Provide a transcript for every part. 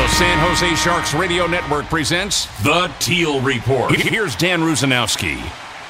The San Jose Sharks Radio Network presents The Teal Report. Here's Dan Rusanowsky.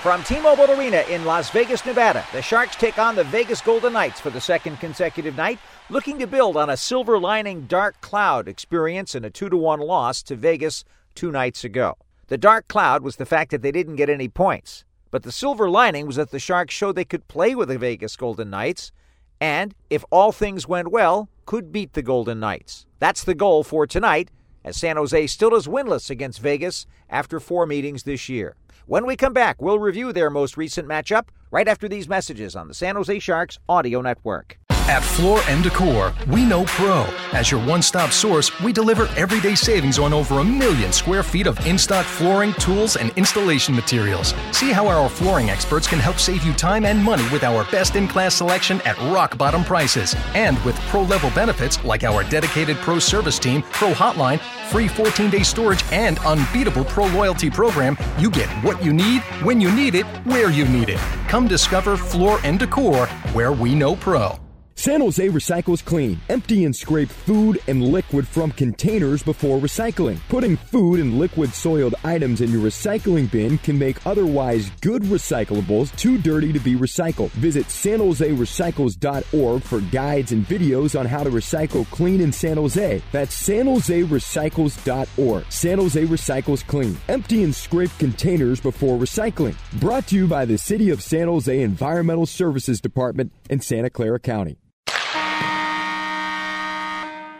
From T-Mobile Arena in Las Vegas, Nevada, the Sharks take on the Vegas Golden Knights for the second consecutive night, looking to build on a silver lining dark cloud experience in a 2 to 1 loss to Vegas two nights ago. The dark cloud was the fact that they didn't get any points, but the silver lining was that the Sharks showed they could play with the Vegas Golden Knights and, if all things went well, could beat the Golden Knights. That's the goal for tonight, as San Jose still is winless against Vegas after four meetings this year. When we come back, we'll review their most recent matchup right after these messages on the San Jose Sharks Audio Network. At Floor and Decor, we know pro. As your one stop source, we deliver everyday savings on over a million square feet of in stock flooring, tools, and installation materials. See how our flooring experts can help save you time and money with our best in class selection at rock bottom prices. And with pro level benefits like our dedicated pro service team, pro hotline, free 14 day storage, and unbeatable pro loyalty program, you get what you need, when you need it, where you need it. Come discover Floor and Decor, where we know pro. San Jose recycles clean. Empty and scrape food and liquid from containers before recycling. Putting food and liquid soiled items in your recycling bin can make otherwise good recyclables too dirty to be recycled. Visit sanjoserecycles.org for guides and videos on how to recycle clean in San Jose. That's sanjoserecycles.org. San Jose recycles clean. Empty and scrape containers before recycling. Brought to you by the City of San Jose Environmental Services Department in Santa Clara County.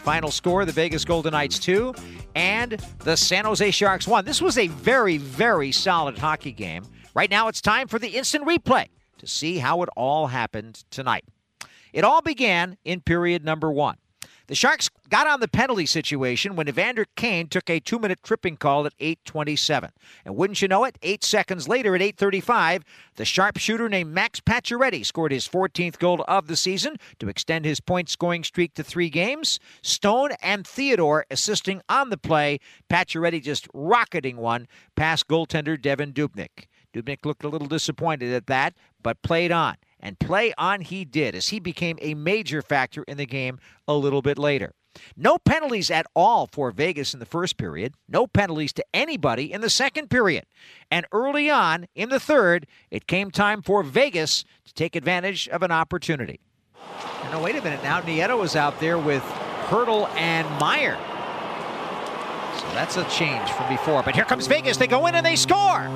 Final score the Vegas Golden Knights 2 and the San Jose Sharks 1. This was a very, very solid hockey game. Right now it's time for the instant replay to see how it all happened tonight. It all began in period number one. The Sharks got on the penalty situation when Evander Kane took a two-minute tripping call at 8:27. And wouldn't you know it, 8 seconds later at 8:35, the sharpshooter named Max Pacioretty scored his 14th goal of the season to extend his point-scoring streak to 3 games. Stone and Theodore assisting on the play, Pacioretty just rocketing one past goaltender Devan Dubnyk. Dubnyk looked a little disappointed at that, but played on and play on he did as he became a major factor in the game a little bit later. No penalties at all for Vegas in the first period. No penalties to anybody in the second period. And early on in the third, it came time for Vegas to take advantage of an opportunity. Now, wait a minute now. Nieto was out there with Hertl and Meier. So that's a change from before. But here comes Vegas. They go in and they score.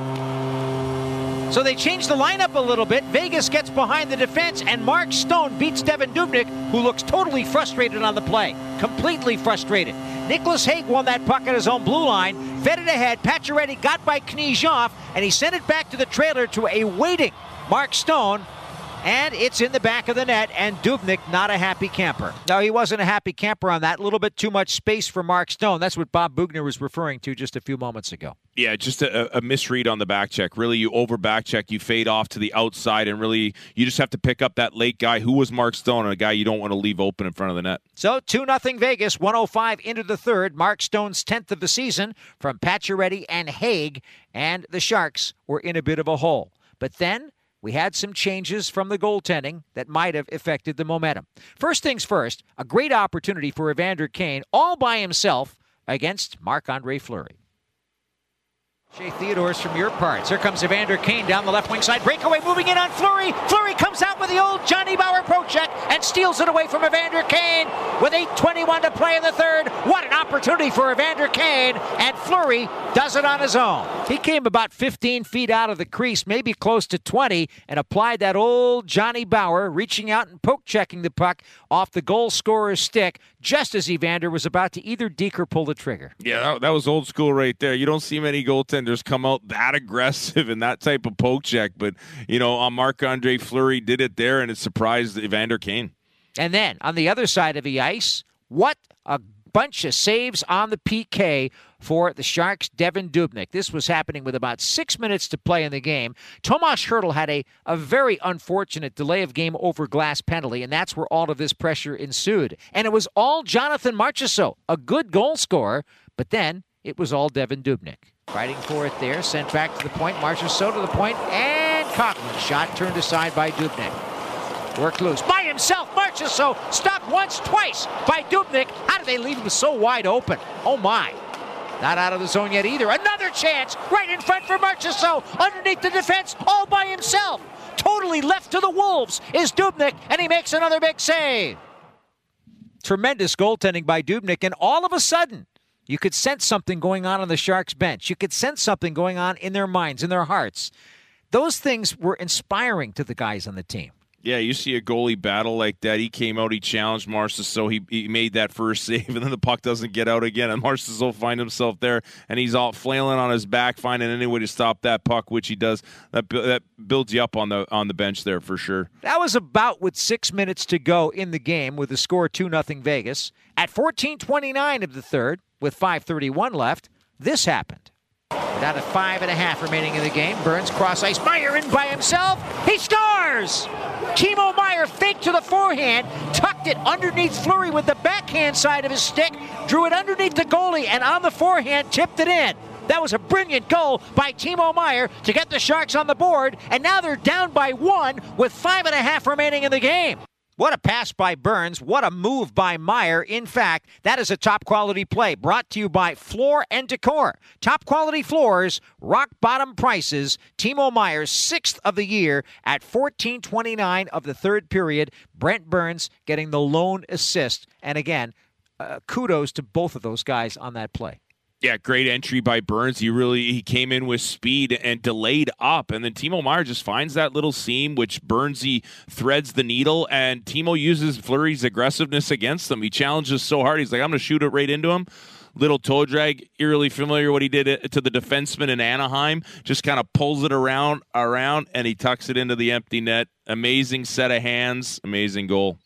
So they change the lineup a little bit. Vegas gets behind the defense, and Mark Stone beats Devan Dubnyk, who looks totally frustrated on the play. Completely frustrated. Nicholas Hague won that puck at his own blue line, fed it ahead. Pacioretty got by Knyzhov, and he sent it back to the trailer to a waiting Mark Stone, and it's in the back of the net, and Dubnyk not a happy camper. No, he wasn't a happy camper on that. A little bit too much space for Mark Stone. That's what Bob Boughner was referring to just a few moments ago. Yeah, just a, a misread on the back check. Really, you over back check, you fade off to the outside, and really, you just have to pick up that late guy who was Mark Stone, a guy you don't want to leave open in front of the net. So 2 0 Vegas, 105 into the third. Mark Stone's 10th of the season from Pacioretty and Hague, and the Sharks were in a bit of a hole. But then we had some changes from the goaltending that might have affected the momentum. First things first, a great opportunity for Evander Kane all by himself against Marc Andre Fleury. Shea Theodore's from your parts. Here comes Evander Kane down the left wing side. Breakaway moving in on Fleury. Fleury comes out with the old Johnny Bower poke check and steals it away from Evander Kane with 8.21 to play in the third. What an opportunity for Evander Kane. And Fleury does it on his own. He came about 15 feet out of the crease, maybe close to 20, and applied that old Johnny Bower, reaching out and poke checking the puck off the goal scorer's stick just as Evander was about to either deke or pull the trigger. Yeah, that, that was old school right there. You don't see many goaltenders come out that aggressive and that type of poke check, but you know, uh, Marc Andre Fleury did it there, and it surprised Evander Kane. And then on the other side of the ice, what a bunch of saves on the PK for the Sharks, Devan Dubnyk. This was happening with about six minutes to play in the game. Tomas Hertl had a, a very unfortunate delay of game over glass penalty, and that's where all of this pressure ensued. And it was all Jonathan Marchessault, a good goal scorer, but then it was all Devan Dubnyk. Fighting for it there, sent back to the point. Marchessault to the point, and Coghlan shot turned aside by Dubnyk. Work loose by himself. Marchessault stopped once, twice by Dubnyk. They leave him so wide open? Oh my! Not out of the zone yet either. Another chance right in front for Marchessault underneath the defense, all by himself. Totally left to the Wolves is Dubnyk, and he makes another big save. Tremendous goaltending by Dubnyk, and all of a sudden, you could sense something going on on the Sharks bench. You could sense something going on in their minds, in their hearts. Those things were inspiring to the guys on the team. Yeah, you see a goalie battle like that. He came out, he challenged Marchessault he, he made that first save, and then the puck doesn't get out again, and Marcus will find himself there, and he's all flailing on his back, finding any way to stop that puck, which he does. That that builds you up on the on the bench there for sure. That was about with six minutes to go in the game, with the score two nothing Vegas. At fourteen twenty nine of the third, with five thirty one left, this happened. Down to five and a half remaining in the game. Burns cross ice. Meier in by himself. He scores! Timo Meier faked to the forehand, tucked it underneath Fleury with the backhand side of his stick, drew it underneath the goalie, and on the forehand tipped it in. That was a brilliant goal by Timo Meier to get the Sharks on the board, and now they're down by one with five and a half remaining in the game. What a pass by Burns. What a move by Meier. In fact, that is a top quality play brought to you by Floor and Decor. Top quality floors, rock bottom prices. Timo Meier's sixth of the year at 14:29 of the third period. Brent Burns getting the lone assist. And again, uh, kudos to both of those guys on that play. Yeah, great entry by Burns. He really he came in with speed and delayed up, and then Timo Meier just finds that little seam, which Burnsy threads the needle, and Timo uses Fleury's aggressiveness against them. He challenges so hard. He's like, I'm going to shoot it right into him. Little toe drag, eerily familiar what he did to the defenseman in Anaheim. Just kind of pulls it around, around, and he tucks it into the empty net. Amazing set of hands, amazing goal.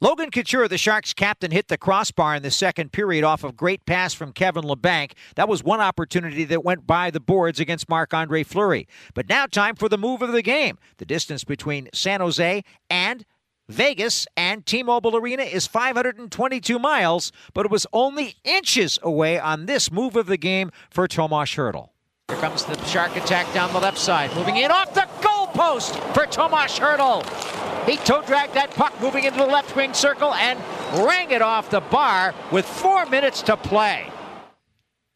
Logan Couture, the Sharks captain, hit the crossbar in the second period off of great pass from Kevin Labanc. That was one opportunity that went by the boards against Marc Andre Fleury. But now, time for the move of the game. The distance between San Jose and Vegas and T Mobile Arena is 522 miles, but it was only inches away on this move of the game for Tomas Hertl. Here comes the Shark attack down the left side, moving in off the goal post for Tomas Hertl. He toe dragged that puck moving into the left wing circle and rang it off the bar with four minutes to play.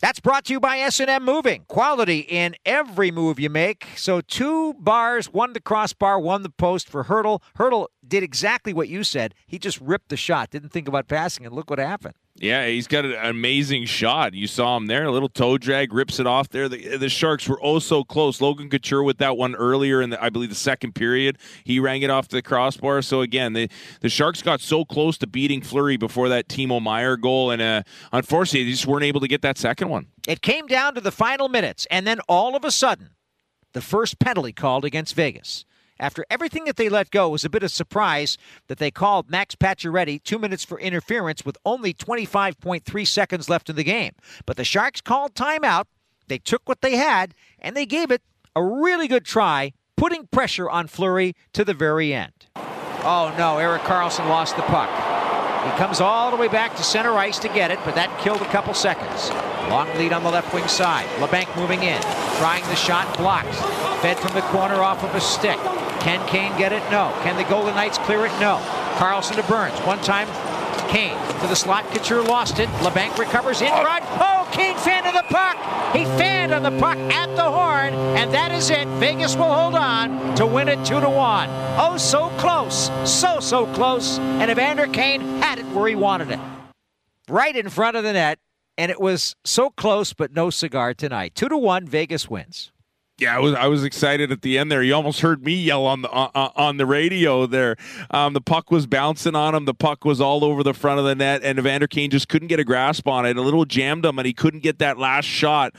That's brought to you by S&M Moving. Quality in every move you make. So two bars, one the crossbar, one the post for Hertl. Hertl did exactly what you said. He just ripped the shot, didn't think about passing, and look what happened. Yeah, he's got an amazing shot. You saw him there, a little toe drag, rips it off there. The, the Sharks were oh so close. Logan Couture with that one earlier in the, I believe, the second period. He rang it off the crossbar. So again, the the Sharks got so close to beating Fleury before that Timo Meier goal, and uh, unfortunately, they just weren't able to get that second one. It came down to the final minutes, and then all of a sudden, the first penalty called against Vegas after everything that they let go, was a bit of surprise that they called Max Pacioretty two minutes for interference with only 25.3 seconds left in the game. But the Sharks called timeout. They took what they had and they gave it a really good try, putting pressure on Fleury to the very end. Oh no, Erik Karlsson lost the puck. He comes all the way back to center ice to get it, but that killed a couple seconds. Long lead on the left wing side. Labanc moving in, trying the shot, blocked. Fed from the corner off of a stick. Can Kane get it? No. Can the Golden Knights clear it? No. Karlsson to Burns. One time, Kane to the slot. Couture lost it. Labanc recovers in front. Oh, Kane fanned the puck. He fanned on the puck at the horn, and that is it. Vegas will hold on to win it two to one. Oh, so close, so so close. And Evander Kane had it where he wanted it, right in front of the net, and it was so close, but no cigar tonight. Two to one, Vegas wins. Yeah, I was I was excited at the end there. You almost heard me yell on the uh, uh, on the radio there. Um, the puck was bouncing on him. The puck was all over the front of the net, and Evander Kane just couldn't get a grasp on it. A little jammed him, and he couldn't get that last shot.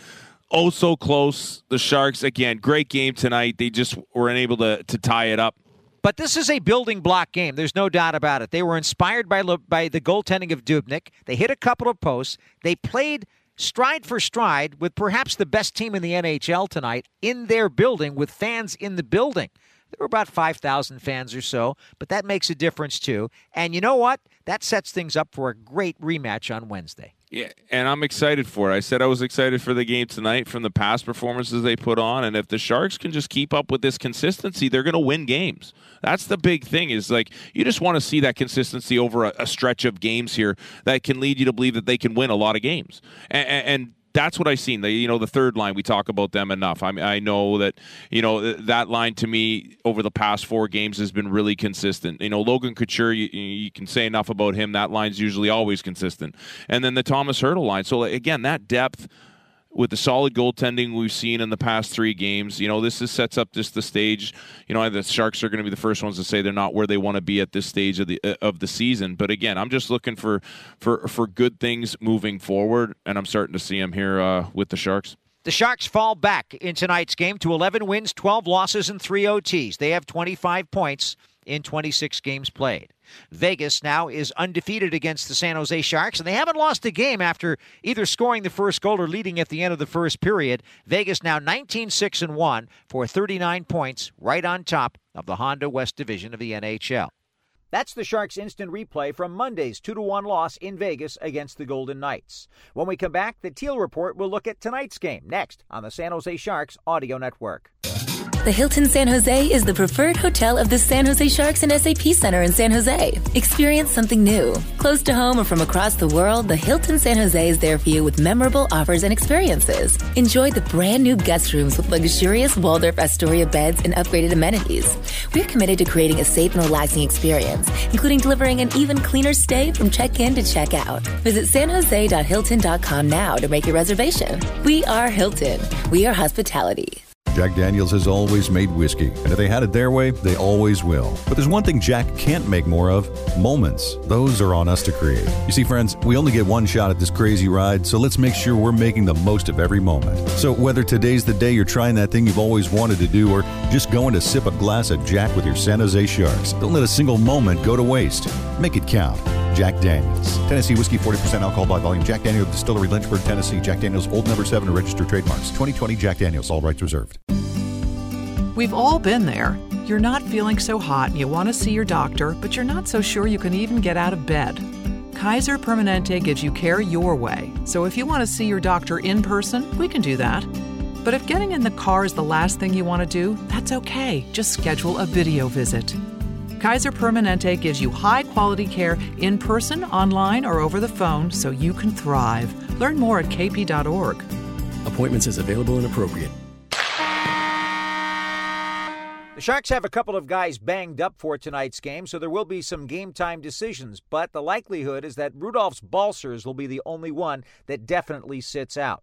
Oh, so close. The Sharks again. Great game tonight. They just were unable to to tie it up. But this is a building block game. There's no doubt about it. They were inspired by by the goaltending of Dubnyk. They hit a couple of posts. They played stride for stride with perhaps the best team in the NHL tonight in their building with fans in the building. There were about 5,000 fans or so, but that makes a difference too. And you know what? That sets things up for a great rematch on Wednesday. Yeah, and I'm excited for it. I said I was excited for the game tonight from the past performances they put on, and if the Sharks can just keep up with this consistency, they're going to win games. That's the big thing. Is like you just want to see that consistency over a, a, stretch of games here that can lead you to believe that they can win a lot of games. And, and that's what I've seen. The you know the third line we talk about them enough. I mean I know that you know that line to me over the past four games has been really consistent. You know Logan Couture, you, you can say enough about him. That line's usually always consistent. And then the Tomas Hertl line. So again, that depth with the solid goaltending we've seen in the past three games, you know, this is, sets up just the stage. You know, the Sharks are going to be the first ones to say they're not where they want to be at this stage of the uh, of the season. But again, I'm just looking for for for good things moving forward, and I'm starting to see them here uh, with the Sharks. The Sharks fall back in tonight's game to 11 wins, 12 losses, and three OTs. They have 25 points in 26 games played. Vegas now is undefeated against the San Jose Sharks, and they haven't lost a game after either scoring the first goal or leading at the end of the first period. Vegas now 19 6 and 1 for 39 points, right on top of the Honda West Division of the NHL. That's the Sharks instant replay from Monday's 2 1 loss in Vegas against the Golden Knights. When we come back, the Teal Report will look at tonight's game next on the San Jose Sharks Audio Network. The Hilton San Jose is the preferred hotel of the San Jose Sharks and SAP Center in San Jose. Experience something new. Close to home or from across the world, the Hilton San Jose is there for you with memorable offers and experiences. Enjoy the brand new guest rooms with luxurious Waldorf Astoria beds and upgraded amenities. We're committed to creating a safe and relaxing experience, including delivering an even cleaner stay from check-in to check-out. Visit sanjose.hilton.com now to make your reservation. We are Hilton. We are hospitality. Jack Daniels has always made whiskey, and if they had it their way, they always will. But there's one thing Jack can't make more of moments. Those are on us to create. You see, friends, we only get one shot at this crazy ride, so let's make sure we're making the most of every moment. So whether today's the day you're trying that thing you've always wanted to do, or just going to sip a glass of Jack with your San Jose Sharks, don't let a single moment go to waste. Make it count. Jack Daniels. Tennessee whiskey, 40% alcohol by volume. Jack Daniels Distillery, Lynchburg, Tennessee. Jack Daniels, old number 7, registered trademarks. 2020 Jack Daniels, all rights reserved. We've all been there. You're not feeling so hot and you want to see your doctor, but you're not so sure you can even get out of bed. Kaiser Permanente gives you care your way. So if you want to see your doctor in person, we can do that. But if getting in the car is the last thing you want to do, that's okay. Just schedule a video visit. Kaiser Permanente gives you high quality care in person, online, or over the phone so you can thrive. Learn more at kp.org. Appointments as available and appropriate. The Sharks have a couple of guys banged up for tonight's game, so there will be some game time decisions, but the likelihood is that Rudolfs Balcers will be the only one that definitely sits out.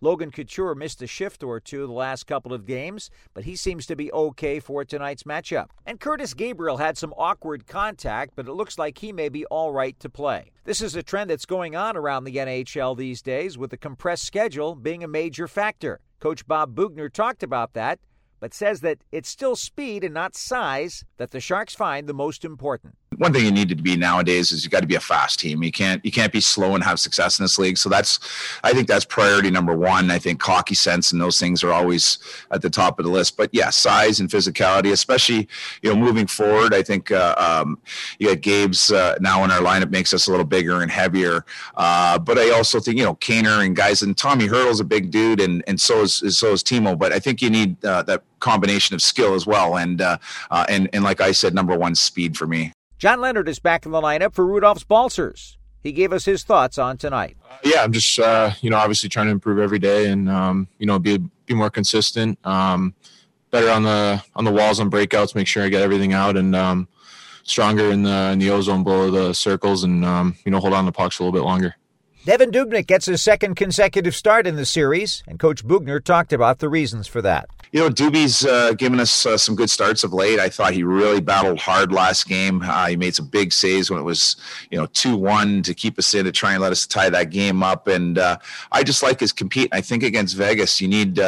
Logan Couture missed a shift or two the last couple of games, but he seems to be okay for tonight's matchup. And Curtis Gabriel had some awkward contact, but it looks like he may be all right to play. This is a trend that's going on around the NHL these days, with the compressed schedule being a major factor. Coach Bob Boughner talked about that but says that it's still speed and not size that the Sharks find the most important. One thing you need to be nowadays is you got to be a fast team. You can't you can't be slow and have success in this league. So that's I think that's priority number one. I think hockey sense and those things are always at the top of the list. But yeah, size and physicality, especially you know moving forward. I think uh, um, you got Gabe's uh, now in our lineup makes us a little bigger and heavier. Uh, but I also think you know Kaner and guys and Tommy Hertl's a big dude and and so is so is Timo. But I think you need uh, that combination of skill as well. And uh, uh, and and like I said, number one, speed for me. John Leonard is back in the lineup for Rudolfs Balcers. He gave us his thoughts on tonight. Uh, yeah, I'm just uh, you know obviously trying to improve every day and um, you know be be more consistent, um, better on the on the walls on breakouts, make sure I get everything out and. Um, stronger in the in the ozone below the circles and um, you know hold on to pucks a little bit longer. Devan Dubnyk gets his second consecutive start in the series, and Coach Boughner talked about the reasons for that. You know, Doobie's uh, given us uh, some good starts of late. I thought he really battled hard last game. Uh, he made some big saves when it was, you know, 2 1 to keep us in to try and let us tie that game up. And uh, I just like his compete. I think against Vegas, you need,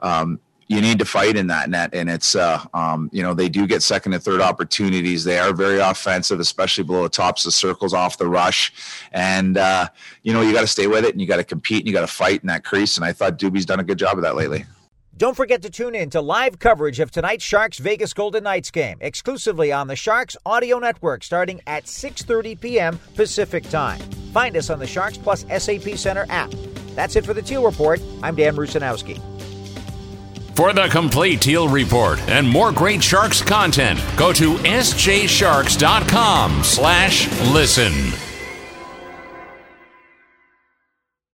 um, you need to fight in that net. And it's, uh, um, you know, they do get second and third opportunities. They are very offensive, especially below the tops of circles off the rush. And, uh, you know, you got to stay with it and you got to compete and you got to fight in that crease. And I thought Doobie's done a good job of that lately. Don't forget to tune in to live coverage of tonight's Sharks Vegas Golden Knights game exclusively on the Sharks Audio Network starting at 6:30 p.m. Pacific Time. Find us on the Sharks Plus SAP Center app. That's it for the Teal Report. I'm Dan Rusanowsky. For the complete Teal Report and more great Sharks content, go to sjsharks.com slash listen.